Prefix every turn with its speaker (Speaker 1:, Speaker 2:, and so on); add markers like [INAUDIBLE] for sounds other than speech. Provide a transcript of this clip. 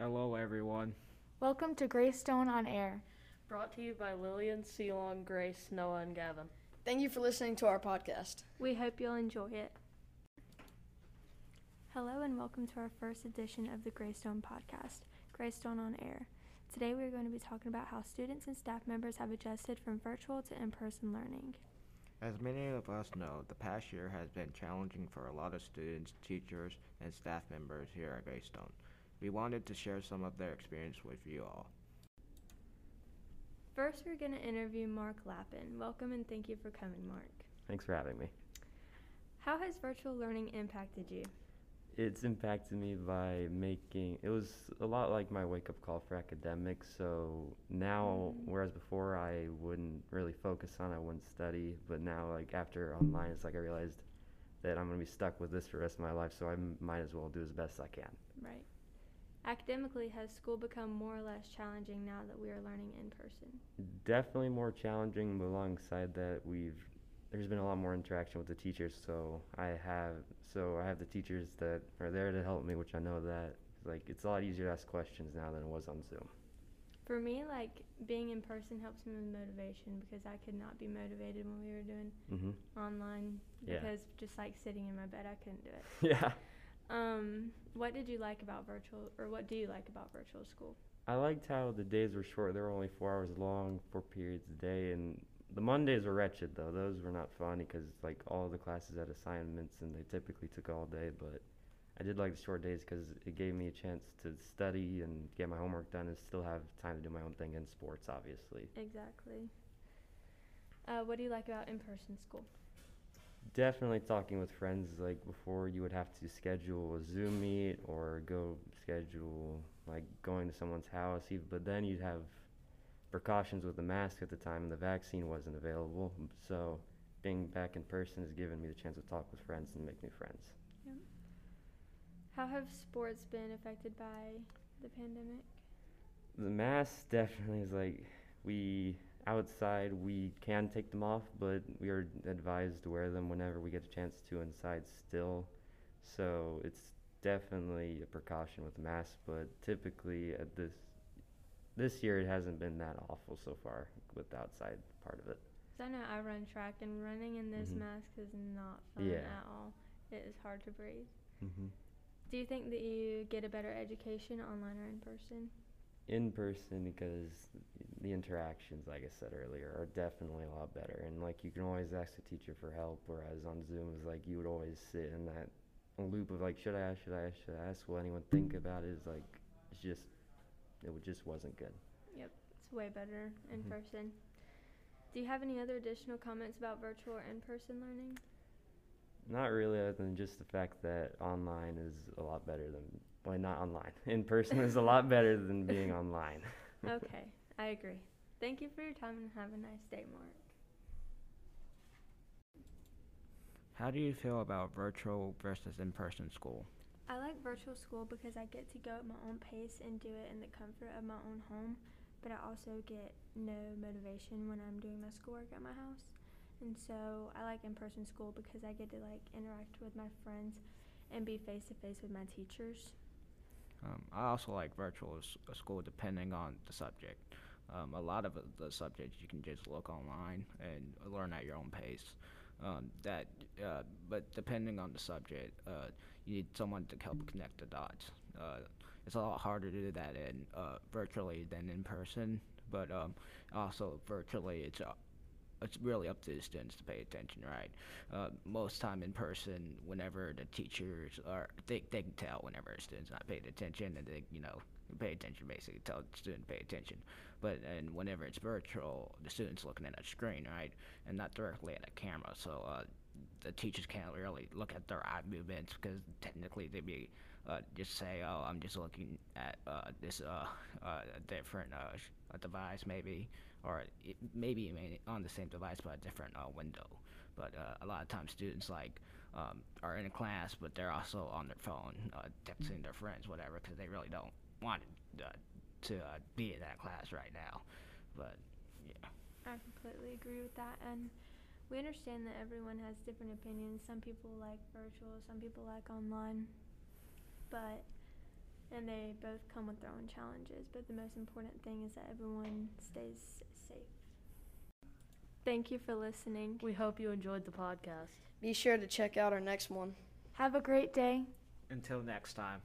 Speaker 1: Hello, everyone.
Speaker 2: Welcome to Greystone on Air.
Speaker 3: Brought to you by Lillian, Ceylon, Grace, Noah, and Gavin.
Speaker 4: Thank you for listening to our podcast.
Speaker 5: We hope you'll enjoy it. Hello, and welcome to our first edition of the Greystone podcast, Greystone on Air. Today, we are going to be talking about how students and staff members have adjusted from virtual to in person learning.
Speaker 1: As many of us know, the past year has been challenging for a lot of students, teachers, and staff members here at Greystone. We wanted to share some of their experience with you all.
Speaker 5: First, we're going to interview Mark Lappin. Welcome and thank you for coming, Mark.
Speaker 6: Thanks for having me.
Speaker 5: How has virtual learning impacted you?
Speaker 6: It's impacted me by making it was a lot like my wake up call for academics. So now,
Speaker 5: Mhm.
Speaker 6: whereas before I wouldn't really focus on, it, I wouldn't study, but now like after online, it's like I realized that I'm gonna be stuck with this for the rest of my life. So I m- might as well do as best I can.
Speaker 5: Right. Academically, has school become more or less challenging now that we are learning in person?
Speaker 6: Definitely more challenging, but alongside that, we've there's been a lot more interaction with the teachers. So I have so I have the teachers that are there to help me, which I know that like it's a lot easier to ask questions now than it was on Zoom.
Speaker 5: For me, like being in person helps me with motivation because I could not be motivated when we were doing
Speaker 6: Mm-hmm.
Speaker 5: online
Speaker 6: Yeah.
Speaker 5: because just like sitting in my bed, I couldn't do it. [LAUGHS]
Speaker 6: yeah.
Speaker 5: Um, what did you like about virtual, or what do you like about virtual school?
Speaker 6: I liked how the days were short. They were only four hours long, four periods a day, and the Mondays were wretched though. Those were not fun because like all the classes had assignments and they typically took all day. But I did like the short days because it gave me a chance to study and get my homework done and still have time to do my own thing in sports, obviously.
Speaker 5: Exactly. Uh, what do you like about in-person school?
Speaker 6: Definitely talking with friends. Like before, you would have to schedule a Zoom meet or go schedule like going to someone's house. But then you'd have precautions with the mask at the time, and the vaccine wasn't available. So being back in person has given me the chance to talk with friends and make new friends.
Speaker 5: How have sports been affected by the pandemic?
Speaker 6: The mask definitely is like we outside we can take them off, but we are advised to wear them whenever we get a chance to inside still. So it's definitely a precaution with the mask, but typically at this this year it hasn't been that awful so far with the outside part of it.
Speaker 5: 'Cause I know I run track, and running in this
Speaker 6: Mhm.
Speaker 5: mask is not fun
Speaker 6: Yeah.
Speaker 5: at all. It is hard to breathe.
Speaker 6: Mm-hmm.
Speaker 5: Do you think that you get a better education online or in person?
Speaker 6: In person because the interactions, like I said earlier, are definitely a lot better. And like you can always ask the teacher for help, whereas on Zoom is like you would always sit in that loop of like, should I ask, should I ask, should I ask? Will anyone think about it? Is like it's just it just wasn't good.
Speaker 5: Yep, it's way better in
Speaker 6: Mhm.
Speaker 5: person. Do you have any other additional comments about virtual or in-person learning?
Speaker 6: Not really, other than just the fact that online is a lot better than well, not online. In person is a lot better than being online. [LAUGHS]
Speaker 5: okay, I agree. Thank you for your time and have a nice day, Mark.
Speaker 1: How do you feel about virtual versus in person school?
Speaker 5: I like virtual school because I get to go at my own pace and do it in the comfort of my own home, but I also get no motivation when I'm doing my schoolwork at my house. And so I like in person school because I get to like interact with my friends and be face to face with my teachers.
Speaker 1: Um, I also like virtual uh, school depending on the subject. Um, a lot of uh, the subjects you can just look online and learn at your own pace. Um, that, uh, but depending on the subject, uh, you need someone to help connect the dots. Uh, it's a lot harder to do that in uh, virtually than in person. But um, also virtually, it's it's really up to the students to pay attention, right? Uh, most time in person, whenever the teachers are, they, they can tell whenever a student's not paying attention, and they, you know, pay attention basically, tell the student to pay attention. But and whenever it's virtual, the student's looking at a screen, right, and not directly at a camera, so uh, the teachers can't really look at their eye movements because technically they'd be uh, just say, oh, I'm just looking at uh, this uh, uh, different uh, device maybe, or it, maybe on the same device but a different uh, window. But uh, a lot of times students like um, are in a class, but they're also on their phone, uh, texting their friends, whatever, because they really don't want uh, to uh, be in that class right now. But yeah.
Speaker 5: I completely agree with that. And we understand that everyone has different opinions. Some people like virtual, some people like online. But and they both come with their own challenges, but the most important thing is that everyone stays safe. Thank you for listening.
Speaker 3: We hope you enjoyed the podcast.
Speaker 4: Be sure to check out our next one.
Speaker 2: Have a great day.
Speaker 1: Until next time.